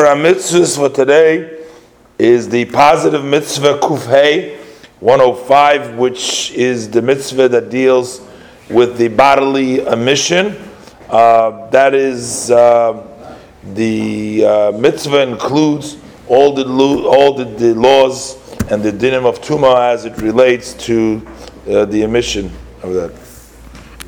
Our mitzvahs for today is the positive mitzvah Kufhei 105, which is the mitzvah that deals with the bodily emission. Uh, that is, uh, the uh, mitzvah includes all the, lo- all the, the laws and the dinim of Tuma as it relates to uh, the emission of that.